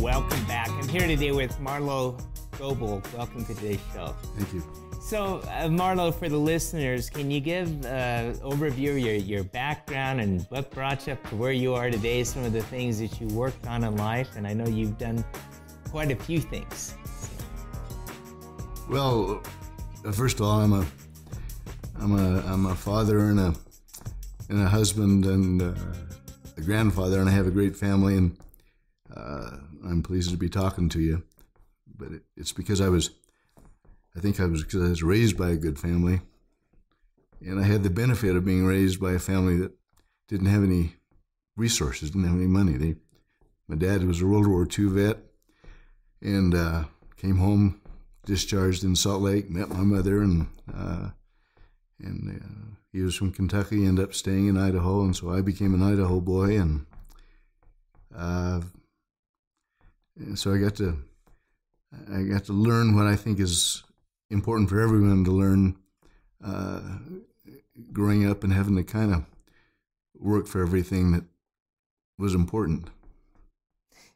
Welcome back. I'm here today with Marlo Goble. Welcome to today's show. Thank you. So, uh, Marlo, for the listeners, can you give an uh, overview of your, your background and what brought you up to where you are today, some of the things that you worked on in life? And I know you've done quite a few things. Well, uh, first of all, I'm a I'm a I'm a father and a and a husband and uh, a grandfather, and I have a great family, and uh, I'm pleased to be talking to you. But it, it's because I was, I think I was because I was raised by a good family, and I had the benefit of being raised by a family that didn't have any resources, didn't have any money. They, my dad was a World War II vet, and uh, came home discharged in Salt Lake. Met my mother, and uh, and uh, he was from Kentucky. Ended up staying in Idaho, and so I became an Idaho boy, and uh, and so I got to I got to learn what I think is important for everyone to learn uh, growing up and having to kind of work for everything that was important.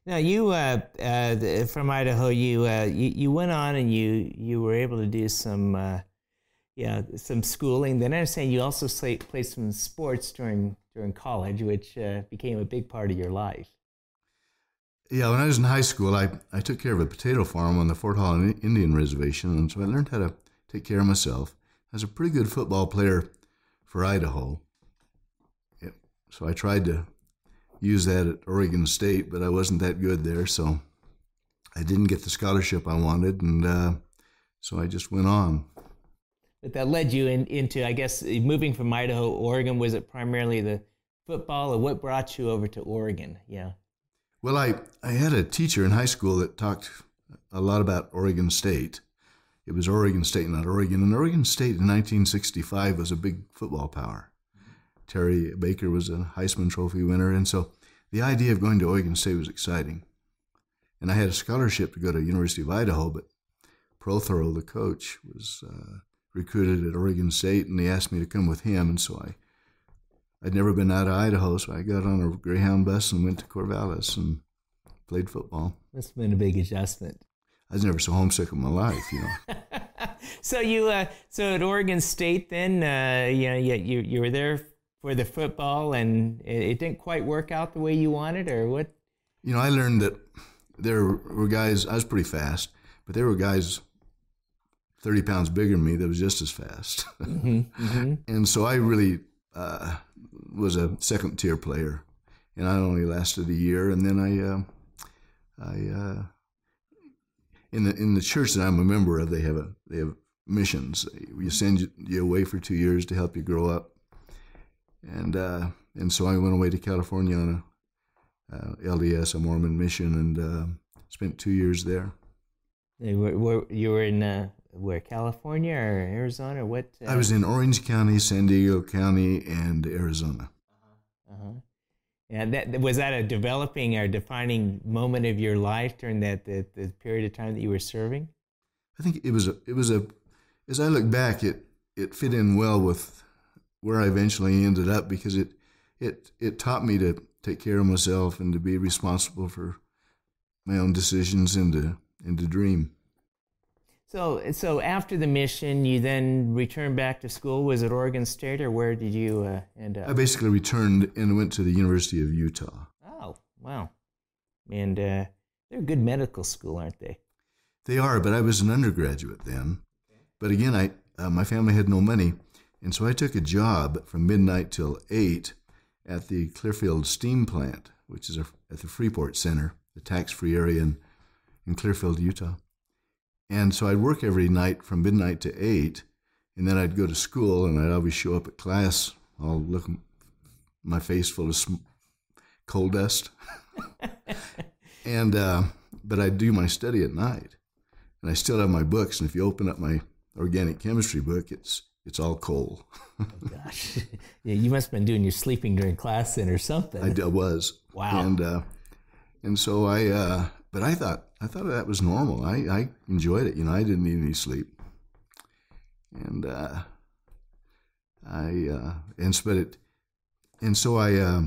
Now you uh, uh, from Idaho, you, uh, you, you went on and you you were able to do some uh, yeah some schooling. Then I understand you also played some sports during during college, which uh, became a big part of your life. Yeah, when I was in high school, I, I took care of a potato farm on the Fort Hall Indian Reservation, and so I learned how to take care of myself. I was a pretty good football player for Idaho. So I tried to use that at Oregon State, but I wasn't that good there, so I didn't get the scholarship I wanted, and uh, so I just went on. But that led you in, into, I guess, moving from Idaho, Oregon. Was it primarily the football, or what brought you over to Oregon? Yeah. Well, I, I had a teacher in high school that talked a lot about Oregon State. It was Oregon State, not Oregon. And Oregon State in 1965 was a big football power. Terry Baker was a Heisman Trophy winner. And so the idea of going to Oregon State was exciting. And I had a scholarship to go to University of Idaho, but Prothro, the coach, was uh, recruited at Oregon State, and he asked me to come with him. And so I I'd never been out of Idaho, so I got on a Greyhound bus and went to Corvallis and played football. That's been a big adjustment. I was never so homesick in my life, you know. so you, uh, so at Oregon State, then, uh, you know, you, you, you were there for the football, and it, it didn't quite work out the way you wanted, or what? You know, I learned that there were guys. I was pretty fast, but there were guys 30 pounds bigger than me that was just as fast. Mm-hmm, mm-hmm. and so I really uh, was a second tier player, and I only lasted a year. And then I, uh, I uh, in the in the church that I'm a member of, they have a they have missions. You send you away for two years to help you grow up, and uh, and so I went away to California on a uh, LDS, a Mormon mission, and uh, spent two years there. You were, you were in uh, where California or Arizona? What? Uh, I was in Orange County, San Diego County, and Arizona. Uh-huh. uh-huh. Yeah, that was that a developing or defining moment of your life during that the, the period of time that you were serving. I think it was a it was a as I look back, it it fit in well with where I eventually ended up because it it it taught me to take care of myself and to be responsible for my own decisions and to and to dream. So, so after the mission, you then returned back to school. Was it Oregon State, or where did you uh, end up? I basically returned and went to the University of Utah. Oh, wow! And uh, they're a good medical school, aren't they? They are, but I was an undergraduate then. But again, I uh, my family had no money, and so I took a job from midnight till eight at the Clearfield Steam Plant, which is a, at the Freeport Center, the tax-free area in, in Clearfield, Utah. And so I'd work every night from midnight to eight, and then I'd go to school, and I'd always show up at class, all look my face full of sm- coal dust, and uh, but I'd do my study at night, and I still have my books. And if you open up my organic chemistry book, it's it's all coal. oh, gosh, yeah, you must have been doing your sleeping during class then, or something. I, I was. Wow. And uh, and so I, uh, but I thought I thought that was normal. I, I enjoyed it. You know, I didn't need any sleep. And uh, I uh, and but it, and so I uh,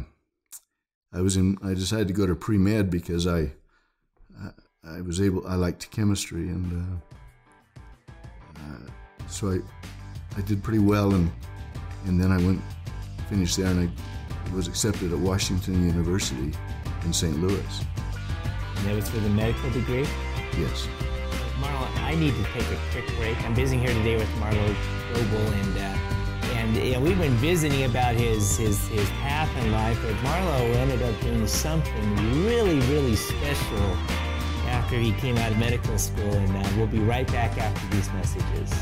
I was in. I decided to go to pre med because I I was able. I liked chemistry, and so I I did pretty well, and and then I went finished there, and I was accepted at Washington University in St. Louis. And that was for the medical degree. Yes. Marlo, I need to take a quick break. I'm visiting here today with Marlo Goble, and uh, and you know, we've been visiting about his, his his path in life. But Marlo ended up doing something really, really special after he came out of medical school, and uh, we'll be right back after these messages.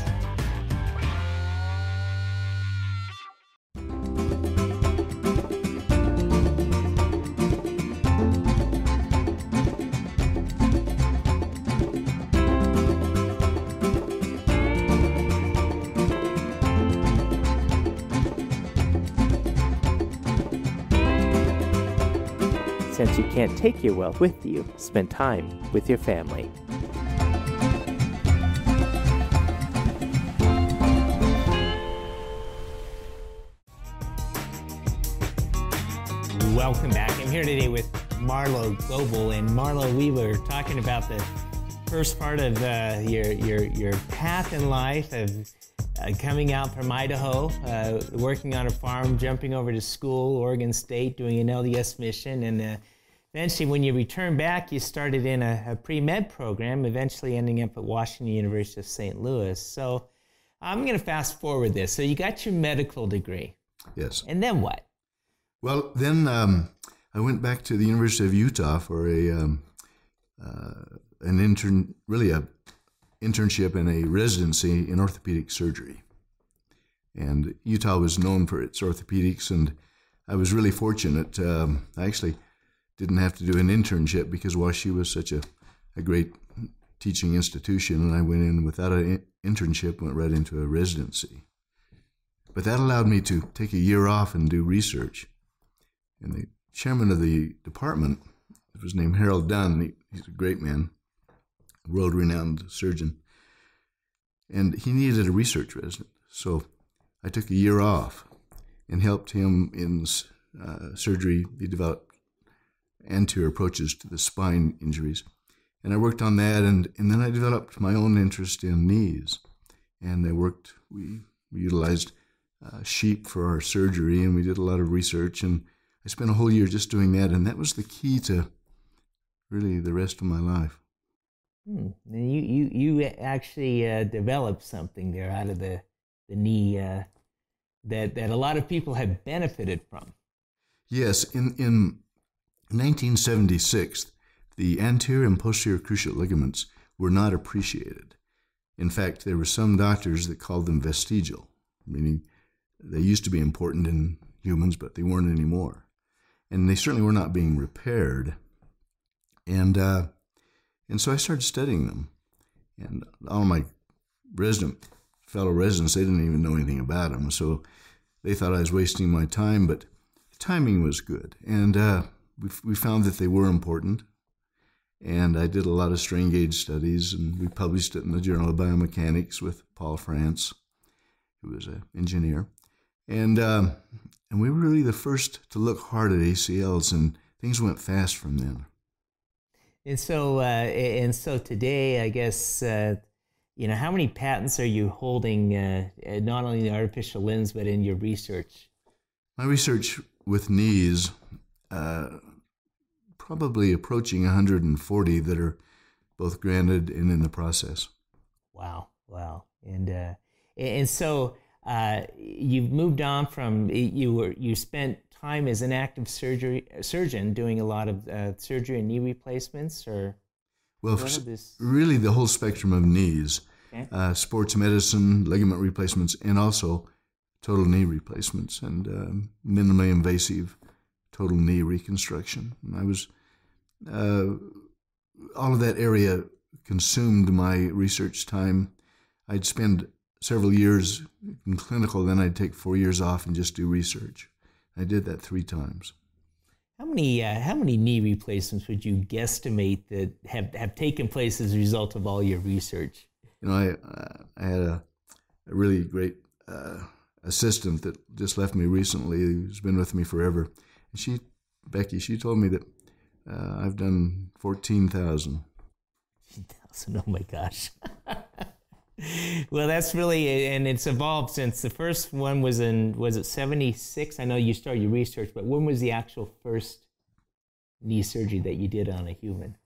Since you can't take your wealth with you, spend time with your family. Welcome back. I'm here today with Marlo Goble, and Marlo, we were talking about the first part of uh, your your your path in life of uh, coming out from Idaho, uh, working on a farm, jumping over to school, Oregon State, doing an LDS mission, and uh, eventually, when you returned back, you started in a, a pre med program, eventually ending up at Washington University of St. Louis. So I'm going to fast forward this. So you got your medical degree. Yes. And then what? Well, then um, I went back to the University of Utah for a um, uh, an intern, really a internship and a residency in orthopedic surgery. And Utah was known for its orthopedics, and I was really fortunate. Um, I actually didn't have to do an internship because WashU was such a, a great teaching institution, and I went in without an internship, went right into a residency. But that allowed me to take a year off and do research. And the chairman of the department was named Harold Dunn. He, he's a great man world renowned surgeon. And he needed a research resident. So I took a year off and helped him in uh, surgery. He developed anterior approaches to the spine injuries. And I worked on that, and, and then I developed my own interest in knees. And I worked, we, we utilized uh, sheep for our surgery, and we did a lot of research. And I spent a whole year just doing that, and that was the key to really the rest of my life. Hmm. And you you you actually uh, developed something there out of the the knee uh, that that a lot of people have benefited from. Yes, in in 1976, the anterior and posterior cruciate ligaments were not appreciated. In fact, there were some doctors that called them vestigial, meaning they used to be important in humans, but they weren't anymore, and they certainly were not being repaired. And uh, and so I started studying them. And all my resident fellow residents, they didn't even know anything about them. So they thought I was wasting my time, but the timing was good. And uh, we, we found that they were important. And I did a lot of strain gauge studies, and we published it in the Journal of Biomechanics with Paul France, who was an engineer. And, uh, and we were really the first to look hard at ACLs, and things went fast from then. And so, uh, and so today, I guess, uh, you know, how many patents are you holding, uh, not only in the artificial limbs, but in your research? My research with knees, uh, probably approaching 140 that are both granted and in the process. Wow, wow, and uh, and so uh, you've moved on from you were you spent time as an active surgery surgeon doing a lot of uh, surgery and knee replacements or well really the whole spectrum of knees okay. uh, sports medicine ligament replacements and also total knee replacements and um, minimally invasive total knee reconstruction. And i was uh, all of that area consumed my research time. I'd spend several years in clinical then i'd take four years off and just do research I did that three times. How many uh, how many knee replacements would you guesstimate that have, have taken place as a result of all your research? You know, I uh, I had a, a really great uh, assistant that just left me recently. Who's been with me forever. And she, Becky, she told me that uh, I've done fourteen thousand. 15,000. Oh my gosh. well, that's really, and it's evolved since the first one was in, was it 76? I know you started your research, but when was the actual first knee surgery that you did on a human?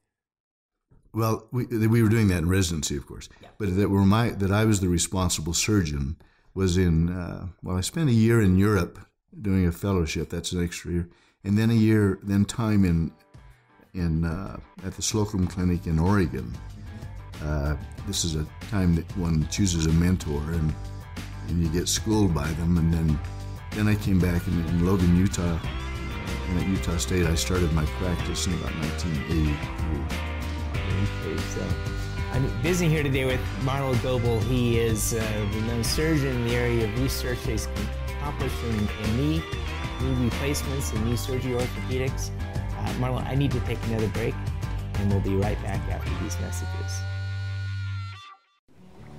Well, we, we were doing that in residency, of course, yeah. but that were my that I was the responsible surgeon was in. Uh, well, I spent a year in Europe doing a fellowship. That's an extra year, and then a year, then time in in uh, at the Slocum Clinic in Oregon. Uh, this is a time that one chooses a mentor and and you get schooled by them, and then then I came back in, in Logan, Utah. And at Utah State, I started my practice in about 1983. So I'm visiting here today with Marlo Goble. He is a renowned surgeon in the area of research he's accomplished in, in knee, knee replacements and knee surgery orthopedics. Uh, I need to take another break, and we'll be right back after these messages.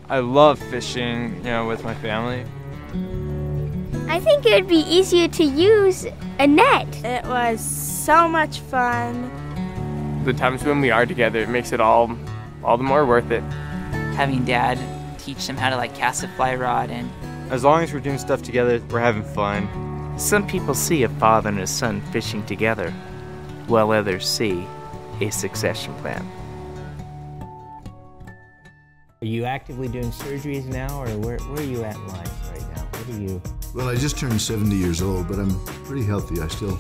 I love fishing, you know, with my family. I think it would be easier to use a net. It was so much fun the times when we are together, it makes it all all the more worth it. Having dad teach them how to like cast a fly rod and as long as we're doing stuff together, we're having fun. Some people see a father and a son fishing together, while others see a succession plan. Are you actively doing surgeries now, or where, where are you at in life right now? What are you? Well, I just turned 70 years old, but I'm pretty healthy. I still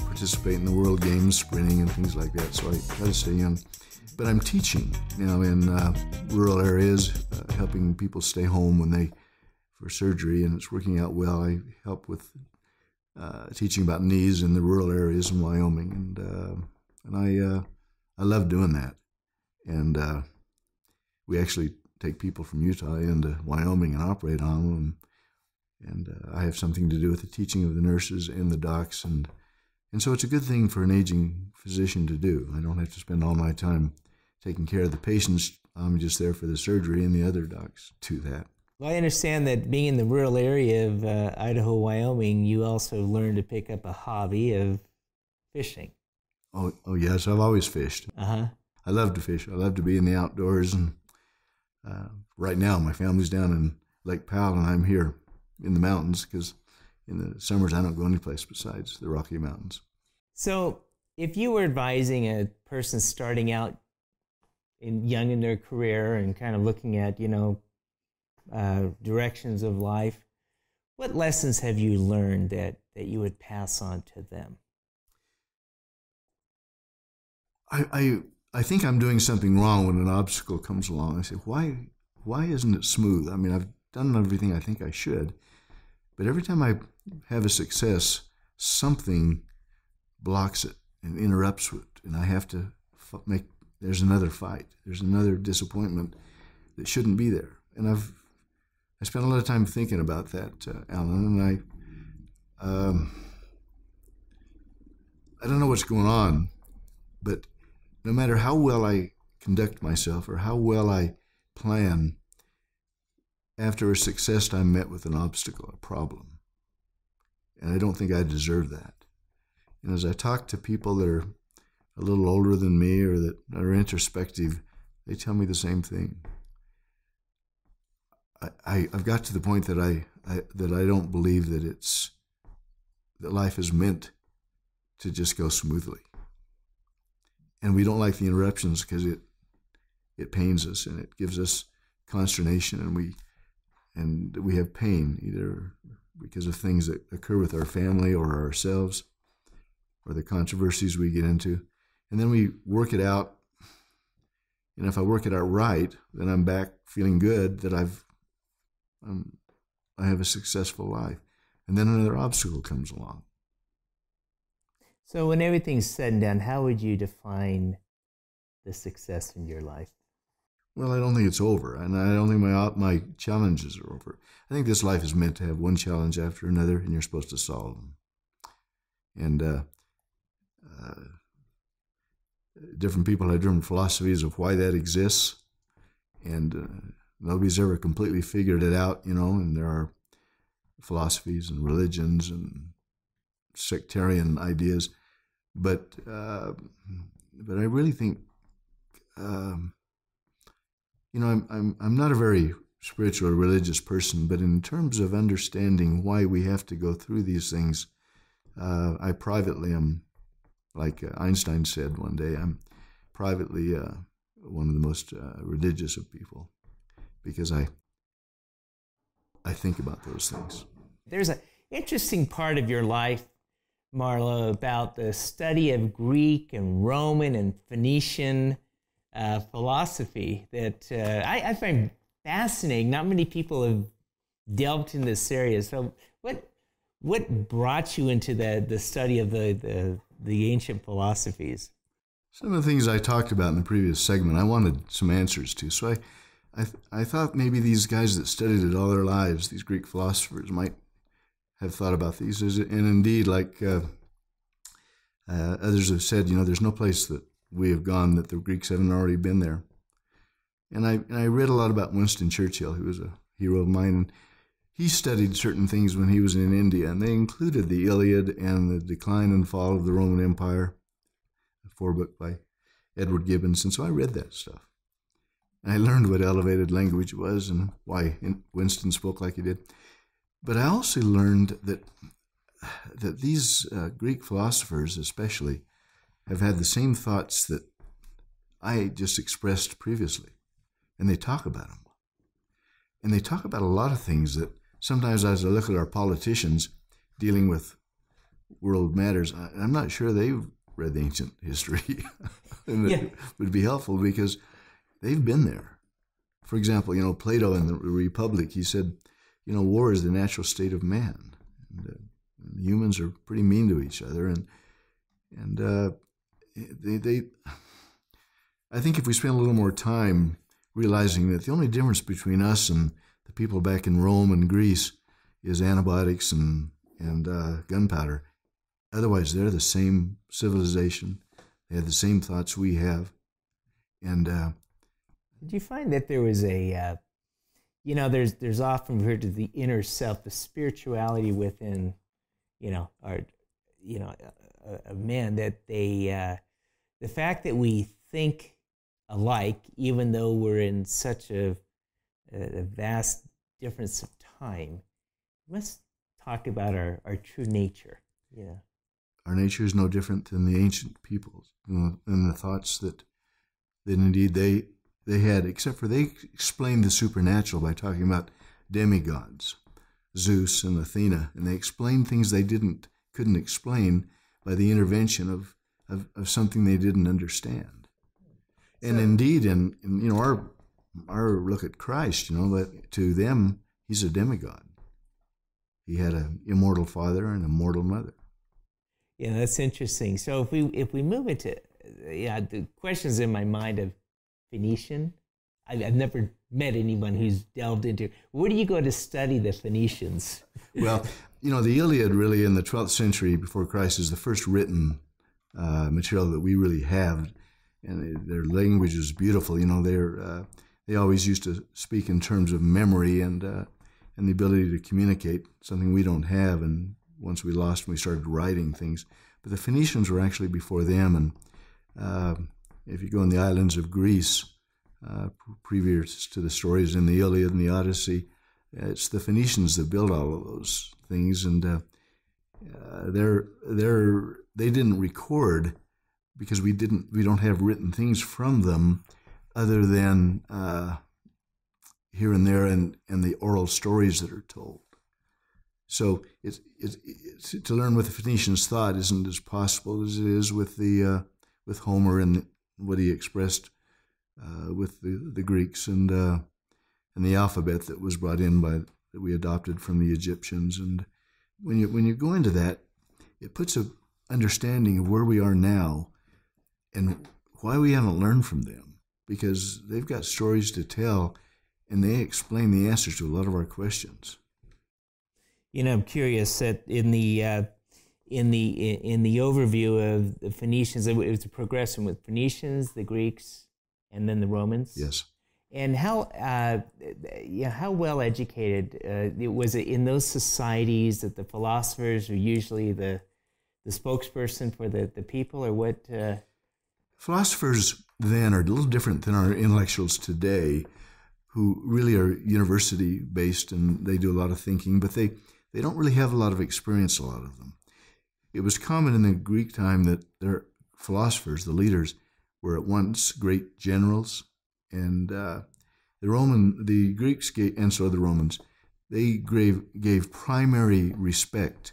participate in the World Games, sprinting, and things like that. So I try to stay young. But I'm teaching now in uh, rural areas, uh, helping people stay home when they for surgery, and it's working out well. I help with uh, teaching about knees in the rural areas in Wyoming, and uh, and I uh, I love doing that. And uh, we actually take people from Utah into Wyoming and operate on them. And, and I have something to do with the teaching of the nurses and the docs and and so it's a good thing for an aging physician to do. I don't have to spend all my time taking care of the patients. I'm just there for the surgery and the other docs to that. Well, I understand that being in the rural area of uh, Idaho, Wyoming, you also learned to pick up a hobby of fishing. Oh, oh yes, I've always fished. Uh huh. I love to fish. I love to be in the outdoors. And uh, right now, my family's down in Lake Powell, and I'm here in the mountains because in the summers I don't go anyplace besides the Rocky Mountains. So, if you were advising a person starting out in young in their career and kind of looking at, you know, uh, directions of life, what lessons have you learned that, that you would pass on to them? I, I I think I'm doing something wrong when an obstacle comes along. I say, why why isn't it smooth? I mean, I've done everything I think I should, but every time I have a success, something blocks it and interrupts it, and I have to make. There's another fight. There's another disappointment that shouldn't be there, and I've I spent a lot of time thinking about that, uh, Alan, and I um, I don't know what's going on, but no matter how well I conduct myself or how well I plan, after a success, I'm met with an obstacle, a problem, and I don't think I deserve that. And as I talk to people that are a little older than me or that are introspective, they tell me the same thing. I, I, have got to the point that I, I that I don't believe that it's that life is meant to just go smoothly. And we don't like the interruptions because it it pains us and it gives us consternation and we and we have pain either because of things that occur with our family or ourselves or the controversies we get into. And then we work it out. And if I work it out right, then I'm back feeling good that I've I'm, I have a successful life. And then another obstacle comes along. So when everything's said and done, how would you define the success in your life? Well, I don't think it's over, and I don't think my my challenges are over. I think this life is meant to have one challenge after another, and you're supposed to solve them. And uh, uh, different people have different philosophies of why that exists, and uh, nobody's ever completely figured it out, you know. And there are philosophies and religions and sectarian ideas, but uh, but I really think um, you know, I'm, I'm, I'm not a very spiritual or religious person, but in terms of understanding why we have to go through these things, uh, I privately am, like uh, Einstein said one day, I'm privately uh, one of the most uh, religious of people because I I think about those things. There's an interesting part of your life, Marlo, about the study of Greek and Roman and Phoenician uh, philosophy that uh, I, I, find fascinating. Not many people have delved in this area. So, what what brought you into the, the study of the, the, the ancient philosophies? Some of the things I talked about in the previous segment, I wanted some answers to. So I, I, th- I thought maybe these guys that studied it all their lives, these Greek philosophers, might have thought about these. And indeed, like uh, uh, others have said, you know, there's no place that we have gone that the Greeks haven't already been there. And I, and I read a lot about Winston Churchill, who was a hero of mine. And he studied certain things when he was in India, and they included the Iliad and the decline and fall of the Roman Empire, a four book by Edward Gibbon. And so I read that stuff. And I learned what elevated language was and why Winston spoke like he did. But I also learned that that these uh, Greek philosophers, especially, have had the same thoughts that I just expressed previously, and they talk about them. And they talk about a lot of things that sometimes, as I look at our politicians dealing with world matters, I'm not sure they've read the ancient history, and yeah. it would be helpful because they've been there. For example, you know Plato in the Republic, he said, you know, war is the natural state of man. And, uh, humans are pretty mean to each other, and and uh, they, they, I think if we spend a little more time realizing that the only difference between us and the people back in Rome and Greece is antibiotics and and uh, gunpowder. Otherwise, they're the same civilization. They have the same thoughts we have, and. Uh, Did you find that there was a, uh, you know, there's there's often referred to the inner self, the spirituality within, you know, our, you know, a, a man that they, uh, the fact that we think alike, even though we're in such a, a vast difference of time, must talk about our, our true nature. Yeah. Our nature is no different than the ancient peoples, you know, and the thoughts that that indeed they they had, except for they explained the supernatural by talking about demigods, Zeus and Athena, and they explained things they didn't couldn't explain by the intervention of of, of something they didn't understand. And indeed, in, in you know our our look at Christ, you know that to them he's a demigod. He had an immortal father and a mortal mother. Yeah, that's interesting. So if we if we move into yeah, the questions in my mind of Phoenician. I've, I've never met anyone who's delved into. Where do you go to study the Phoenicians? well, you know, the Iliad really in the 12th century before Christ is the first written uh, material that we really have, and their language is beautiful. You know, they're uh, they always used to speak in terms of memory and uh, and the ability to communicate, something we don't have. And once we lost, we started writing things. But the Phoenicians were actually before them, and uh, if you go in the islands of Greece, uh, previous to the stories in the Iliad and the Odyssey, it's the Phoenicians that built all of those things, and uh, uh, they're they're they didn't record because we didn't we don't have written things from them other than uh, here and there and and the oral stories that are told. So it's, it's, it's, to learn what the Phoenicians thought isn't as possible as it is with the uh, with Homer and what he expressed uh, with the, the Greeks and uh, and the alphabet that was brought in by that we adopted from the Egyptians. And when you when you go into that, it puts a understanding of where we are now and why we haven't learned from them because they've got stories to tell and they explain the answers to a lot of our questions. You know, I'm curious that in the uh, in the in the overview of the Phoenicians, it was a progression with Phoenicians, the Greeks, and then the Romans. Yes. And how uh, yeah, how well educated uh, was it in those societies that the philosophers are usually the the spokesperson for the, the people, or what? Uh... Philosophers then are a little different than our intellectuals today. who really are university based and they do a lot of thinking, but they, they don't really have a lot of experience, a lot of them. It was common in the Greek time that their philosophers, the leaders, were at once great generals, and uh, the Roman, the Greeks, gave, and so the Romans, they gave, gave primary respect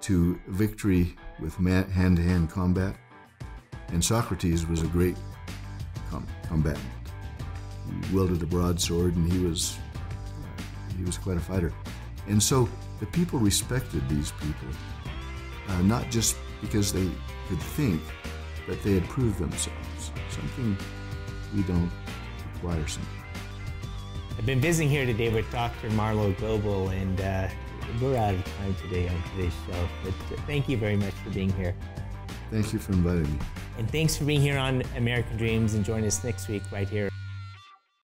to victory with hand to hand combat. And Socrates was a great com- combatant. He wielded a broadsword and he was, uh, he was quite a fighter. And so the people respected these people, uh, not just because they could think, but they had proved themselves. Something we don't require something. I've been visiting here today with Dr. Marlo Goble, and uh, we're out of time today on today's show. But thank you very much for being here. Thank you for inviting me. And thanks for being here on American Dreams, and join us next week right here